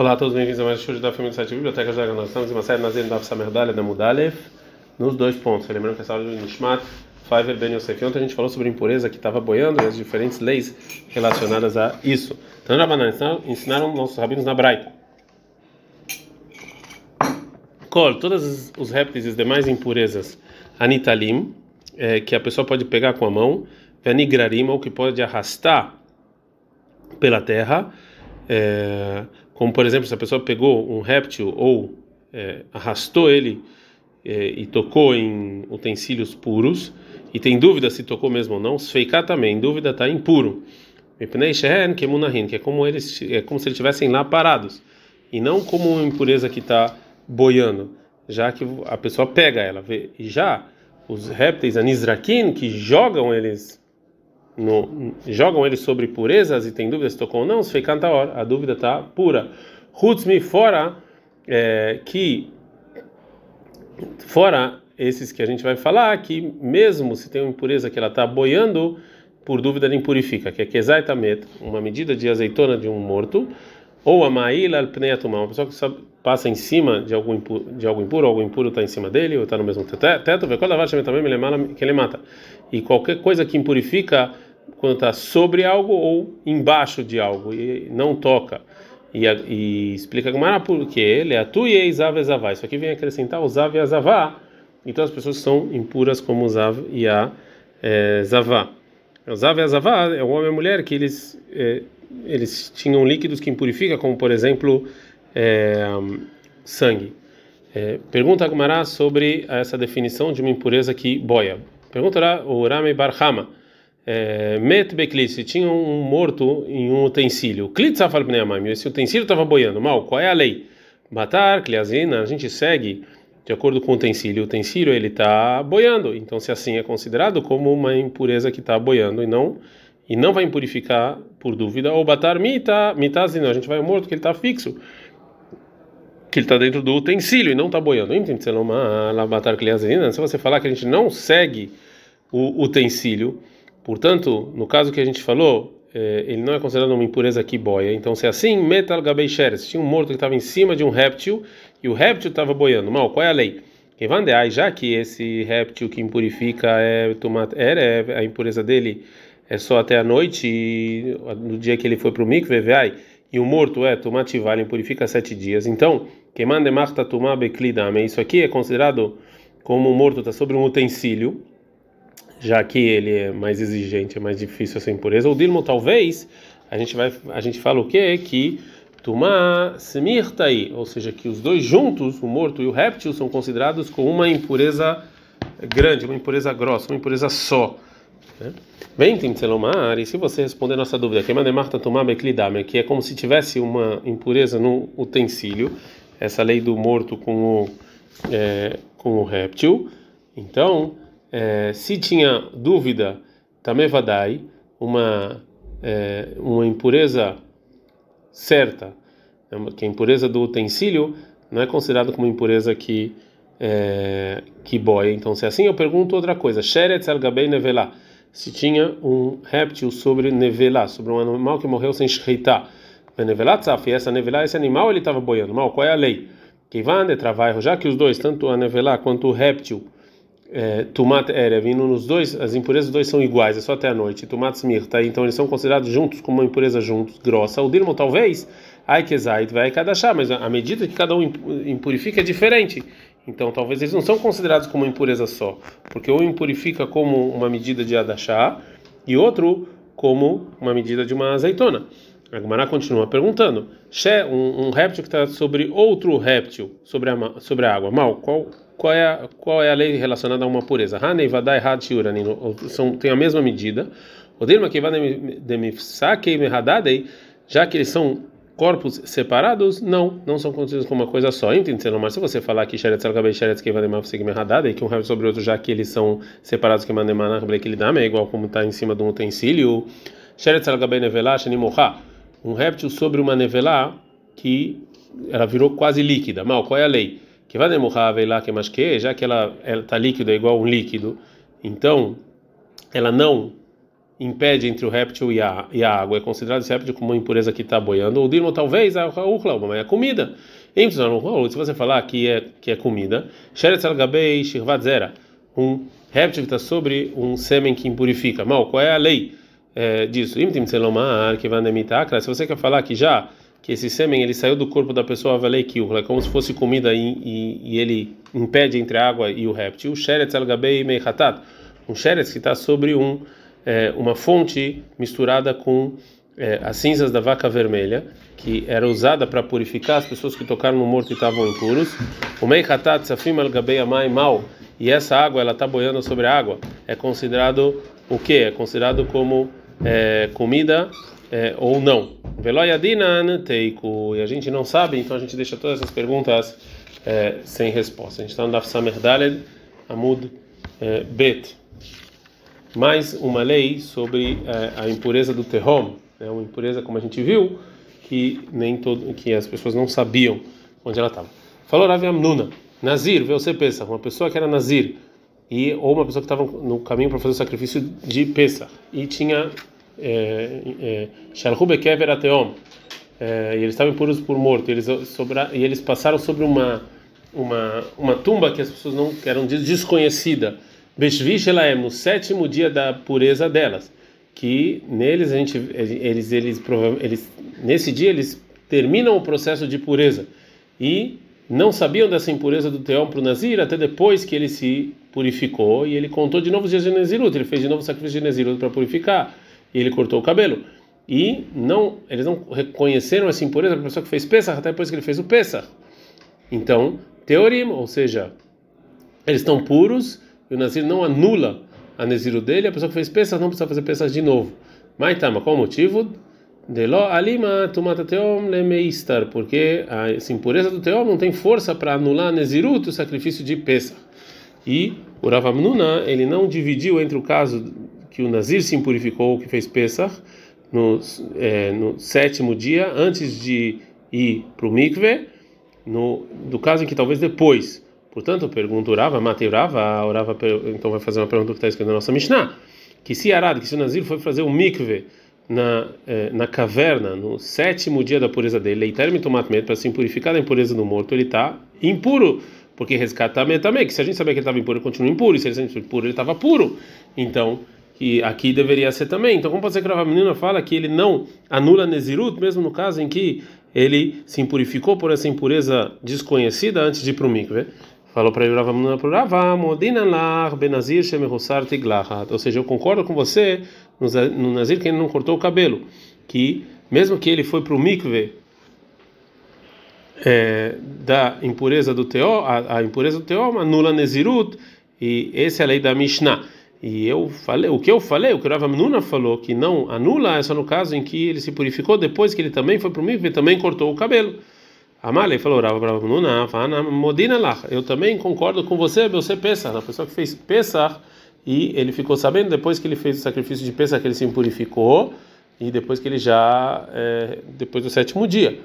Olá a todos, bem-vindos a mais um show da família do site Biblioteca Jaga. Nós estamos em uma série Nazir Daf Samerdalha da Mudalev, nos dois pontos. Lembrando que essa aula de Nishmat, Faiver Ben Yosef. Ontem a gente falou sobre impureza que estava boiando e as diferentes leis relacionadas a isso. Então, Rabanan ensinaram nossos rabinos na Braita. Kol, todos os répteis e as demais impurezas, Anitalim, é, que a pessoa pode pegar com a mão, Venigrarim, ou que pode arrastar pela terra. É, como por exemplo, se a pessoa pegou um réptil ou é, arrastou ele é, e tocou em utensílios puros, e tem dúvida se tocou mesmo ou não, feicar também, dúvida está impuro. Que é como eles é como se eles estivessem lá parados, e não como uma impureza que está boiando, já que a pessoa pega ela. E já os répteis anisrakin, que jogam eles no, jogam ele sobre purezas e tem dúvida se tocou ou não, se foi hora, a dúvida está pura. Hutzmi fora é, que fora esses que a gente vai falar que mesmo se tem uma impureza que ela está boiando, por dúvida ele impurifica, que é kezai tamet, uma medida de azeitona de um morto, ou a maíla al uma pessoa que sabe, passa em cima de algum impuro, de algo impuro, algo impuro está em cima dele ou está no mesmo teto, vê qual a também que ele mata. E qualquer coisa que impurifica quando está sobre algo ou embaixo de algo e não toca. E, e explica como era porque ele é tu e Zav e. Isso aqui vem acrescentar o Zav e. Então as pessoas são impuras como o Zav e a é, Zavá. O Zav e é o homem e a mulher que eles, é, eles tinham líquidos que impurificam, como por exemplo é, sangue. É, pergunta a Gumará sobre essa definição de uma impureza que boia. Pergunta o Rami Barhama met bekli, se tinha um morto em um utensílio, esse utensílio estava boiando, mal, qual é a lei? Matar, kliazina, a gente segue de acordo com o utensílio, o utensílio ele está boiando, então se assim é considerado como uma impureza que está boiando e não e não vai impurificar por dúvida, ou batar mita, mitazina, a gente vai ao morto que ele está fixo, que ele está dentro do utensílio e não está boiando. Se você falar que a gente não segue o utensílio, Portanto, no caso que a gente falou, é, ele não é considerado uma impureza que boia. Então, se é assim, metal gabei tinha um morto que estava em cima de um réptil e o réptil estava boiando. Mal, qual é a lei? Vai já que esse réptil que impurifica é tomate, é, a impureza dele é só até a noite, e, no dia que ele foi para o mikve, e o morto é tomate vale, impurifica sete dias. Então, quem manda marta tomar beclidame, isso aqui é considerado como o morto está sobre um utensílio já que ele é mais exigente, é mais difícil essa impureza. O dilmo talvez a gente vai a gente fala o quê? Que Tumá semirtai, ou seja, que os dois juntos, o morto e o réptil, são considerados como uma impureza grande, uma impureza grossa, uma impureza só. Né? Bem, Timtselomar, e se você responder nossa dúvida, que é Marta que é como se tivesse uma impureza no utensílio, essa lei do morto com o, é, com o réptil, então é, se tinha dúvida, tamevadai, uma é, uma impureza certa, é que a impureza do utensílio não é considerada como impureza que é, que boia. Então, se é assim, eu pergunto outra coisa. Sheretz al-gabei nevelá. Se tinha um réptil sobre nevelá, sobre um animal que morreu sem shreitá. Nevelá tzaf, e essa nevelá, esse animal, ele estava boiando. Mal, qual é a lei? Que vai já que os dois, tanto a nevelá quanto o réptil, é, Tumat Erev, vindo nos dois, as impurezas dos dois são iguais, é só até a noite. Tumat Smir, tá? Então eles são considerados juntos como uma impureza juntos, grossa. O Dirmo talvez, Aikezait vai Kadashá, mas a medida que cada um impurifica é diferente. Então talvez eles não são considerados como uma impureza só, porque um impurifica como uma medida de Adashá e outro como uma medida de uma azeitona. A Gemara continua perguntando: um, um réptil que está sobre outro réptil, sobre a, sobre a água, mal, qual, qual, é a, qual é a lei relacionada a uma pureza? Hanei vadai had são tem a mesma medida. O Dilma que já que eles são corpos separados, não, não são conhecidos como uma coisa só. Entende? Mas se você falar que Sheretz al-Gabei Sheretz que e que um réptil sobre outro, já que eles são separados que Manemanach Blekilidam, é igual como está em cima de um utensílio. Sheretz al-Gabei Nevelá Shenimochá um réptil sobre uma nevelá que ela virou quase líquida. Mal, qual é a lei? Que vai demorar a que mais que, já que ela está líquida igual um líquido, então ela não impede entre o réptil e a, e a água, é considerado esse réptil como uma impureza que está boiando, ou dirmo talvez a urla, mas é comida. Se você falar que é, que é comida, um réptil que está sobre um sêmen que impurifica. Mal, qual é a lei é, disso? Se você quer falar que já que esse sêmen ele saiu do corpo da pessoa valei que é como se fosse comida e, e, e, ele impede entre a água e o réptil. Sheretz al-Gabei Meichatat, um sheretz que está sobre um é, uma fonte misturada com é, as cinzas da vaca vermelha, que era usada para purificar as pessoas que tocaram no morto e estavam impuros. O meichatat safim al gabei mal e essa água ela está boiando sobre a água é considerado o que é considerado como é, comida é, ou não. Veloyadina teiku. E a gente não sabe então a gente deixa todas essas perguntas é, sem resposta. A gente está no Daf Samer Daled Amud é, Bet. Mais uma lei sobre é, a impureza do terrom. É uma impureza como a gente viu que nem todo que as pessoas não sabiam onde ela estava falou Rav Amnuna Nazir, você pensa, uma pessoa que era Nazir e ou uma pessoa que estava no caminho para fazer o sacrifício de Pesa e tinha Shalhu Bekever Ateom. E eles estavam impuros por morto, eles sobra, e eles passaram sobre uma uma uma tumba que as pessoas não que eram desconhecida, Beshvish Elaem, no sétimo dia da pureza delas, que neles a gente eles, eles, eles nesse dia eles terminam o processo de pureza. E não sabiam dessa impureza do Teom para o Nazir até depois que ele se purificou. E ele contou de novo os dias de Nezirut, ele fez de novo o sacrifício de Nezirut para purificar e ele cortou o cabelo. E não, eles não reconheceram essa impureza para a pessoa que fez Pesach até depois que ele fez o Pesach. Então, Teorim, ou seja, eles estão puros e o Nazir não anula a Nezirut dele, a pessoa que fez Pesach não precisa fazer Pesach de novo. Mas tá, mas qual o motivo? De lo alima tumata teom lemeistar, porque a impureza do teom não tem força para anular nezirut, o sacrifício de Pesach. E o Ravamnuna, ele não dividiu entre o caso que o Nazir se impurificou, que fez Pesach, no, é, no sétimo dia, antes de ir para o mikve, no, do caso em que talvez depois. Portanto, eu pergunto Urava, matei Urava, Urava então vai fazer uma pergunta que está escrita na nossa Mishnah, que se Arad, que se o Nazir foi fazer um mikve, na, eh, na caverna, no sétimo dia da pureza dele, leitar tomatmet para se purificar da impureza do morto, ele está impuro, porque resgatar também, que se a gente sabia que ele estava impuro, ele continua impuro, e se ele estava impuro, ele estava puro. Então, que aqui deveria ser também. Então, como pode ser que a menina fala que ele não anula Nezirut, mesmo no caso em que ele se impurificou por essa impureza desconhecida antes de ir para o mikve? Falou para ele, Rava Menuna para Rava, Modina lar benazir shemehussar tiglachat. Ou seja, eu concordo com você no Nazir que ele não cortou o cabelo, que mesmo que ele foi para o mikve é, da impureza do teó, a, a, impureza do teó anula Nezirut, e essa é a lei da Mishnah. E eu falei, o que eu falei, o que o Rav Amnuna falou, que não anula, é só no caso em que ele se purificou depois que ele também foi para o mikve também cortou o cabelo. Amalei falou, Rav Amnuna, modina lá. Eu também concordo com você, você pensa, na pessoa que fez Pesach, e ele ficou sabendo depois que ele fez o sacrifício de Pesach que ele se impurificou e depois que ele já é, depois do sétimo dia.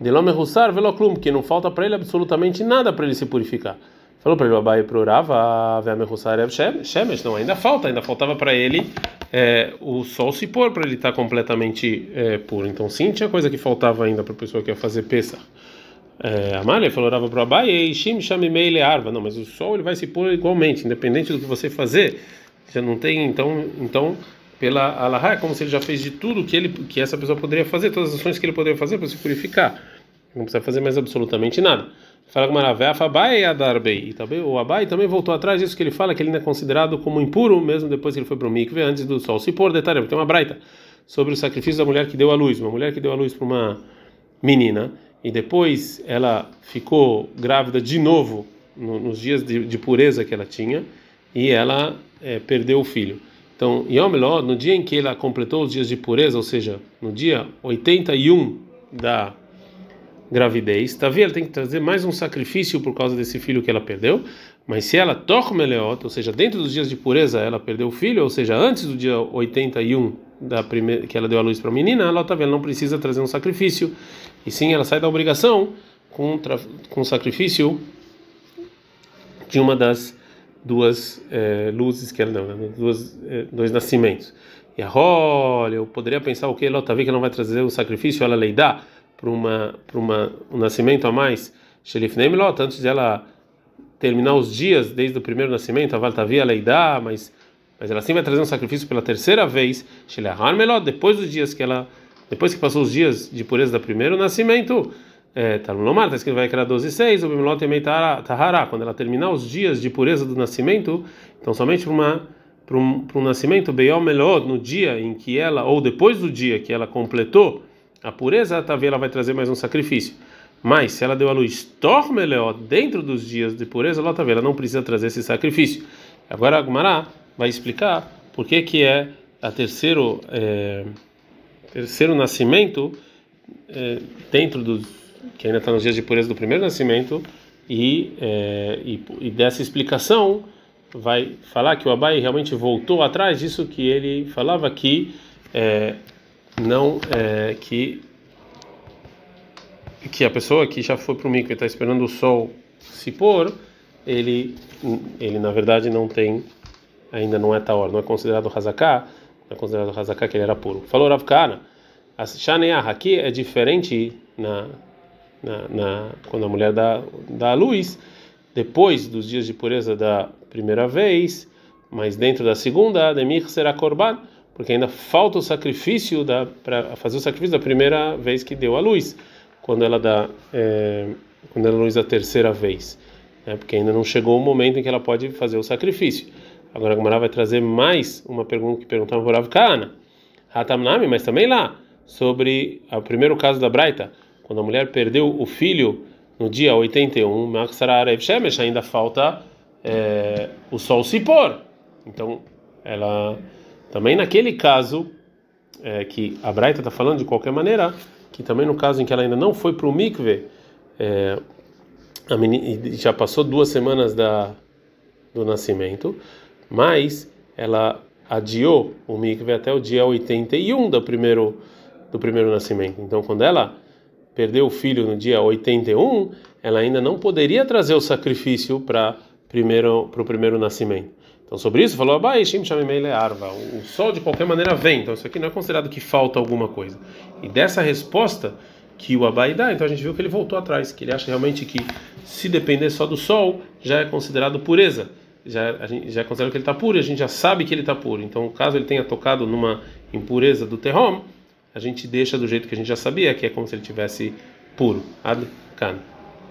Delome Hussar veloclum, que não falta para ele absolutamente nada para ele se purificar. Falou para ele, Abai pro Rava, Veame Hussar Shemesh, não, ainda falta, ainda faltava para ele é, o sol se pôr para ele estar tá completamente é, puro. Então sim, tinha coisa que faltava ainda para a pessoa que ia fazer Pesach. É, Amália falou Rava para Abai, Shim Shamimei Arva. Não, mas o sol ele vai se pôr igualmente, independente do que você fazer. Já não tem, então, então pela Allahá, é como se ele já fez de tudo que ele que essa pessoa poderia fazer, todas as ações que ele poderia fazer para se purificar. Não precisa fazer mais absolutamente nada. Fala Maravefa, Abai e também o Abai também voltou atrás disso que ele fala que ele ainda é considerado como impuro mesmo depois que ele foi para o mikve antes do sol se pôr. Detalhe, porque tem uma braita sobre o sacrifício da mulher que deu a luz, uma mulher que deu a luz para uma menina e depois ela ficou grávida de novo no, nos dias de, de, pureza que ela tinha e ela é, perdeu o filho. Então, Yomeló, no dia em que ela completou os dias de pureza, ou seja, no dia 81 da gravidez, tá vendo? Ela tem que trazer mais um sacrifício por causa desse filho que ela perdeu. Mas se ela toca meleot, ou seja, dentro dos dias de pureza ela perdeu o filho, ou seja, antes do dia 81 da primeira que ela deu a luz para a menina, ela tá vendo, não precisa trazer um sacrifício. E sim, ela sai da obrigação com com o sacrifício de uma das duas é, luzes que ela não, né, duas é, dois nascimentos. E olha, eu poderia pensar o que ela tá vendo que não vai trazer o sacrifício, ela leidá para uma para uma um nascimento a mais, Shelifnei Milot, antes dela terminar os dias desde o primeiro nascimento, a Valtavia leidá, mas mas ela sim vai trazer um sacrifício pela terceira vez, Shelahar Melot, depois dos dias que ela depois que passou os dias de pureza do primeiro nascimento, é, tá no Lomar, está escrito vai criar 12 e 6, o Bimilot e Tahara, quando ela terminar os dias de pureza do nascimento, então somente para uma para um, para um nascimento Beyom Melot, no dia em que ela, ou depois do dia que ela completou a pureza, talvez ela vai trazer mais um sacrifício. Mas se ela deu a luz Tor Melot, dentro dos dias de pureza, ela, ela não precisa trazer esse sacrifício. Agora a Gumará vai explicar por que, que é a terceiro, é, terceiro nascimento é, dentro dos que ainda está nos dias de pureza do primeiro nascimento e, é, e, e, dessa explicação vai falar que o Abai realmente voltou atrás disso que ele falava que é, não é, que que a pessoa que já foi para o mico e está esperando o sol se pôr ele ele na verdade não tem ainda não é taor, não é considerado hazaká, não é considerado hazaká que ele era puro. Falou Rav Kana, a shaneah aqui é diferente na, na, na, quando a mulher dá, dá a luz, depois dos dias de pureza da primeira vez, mas dentro da segunda, demir será korban, porque ainda falta o sacrifício para fazer o sacrifício da primeira vez que deu a luz, quando ela dá é, quando ela luz a terceira vez, né, porque ainda não chegou o momento em que ela pode fazer o sacrifício. Agora a Gomara vai trazer mais uma pergunta que perguntaram por Rav Kana. Hatamnami, mas também lá, sobre o primeiro caso da Braita, quando a mulher perdeu o filho no dia 81, ainda falta é, o sol se pôr. Então, ela também naquele caso é, que a Braita está falando de qualquer maneira, que também no caso em que ela ainda não foi para o mikve, é, já passou duas semanas da, do nascimento, mas ela adiou o mikve até o dia 81 do primeiro do primeiro nascimento. Então, quando ela perdeu o filho no dia 81, ela ainda não poderia trazer o sacrifício para primeiro para o primeiro nascimento. Então, sobre isso, falou Abaishim Arva. O sol de qualquer maneira vem. Então, isso aqui não é considerado que falta alguma coisa. E dessa resposta que o Abai dá, então a gente viu que ele voltou atrás, que ele acha realmente que se depender só do sol, já é considerado pureza já a gente já considera que ele está puro, a gente já sabe que ele está puro. Então, caso ele tenha tocado numa impureza do terrom, a gente deixa do jeito que a gente já sabia, que é como se ele tivesse puro. Ad -kan.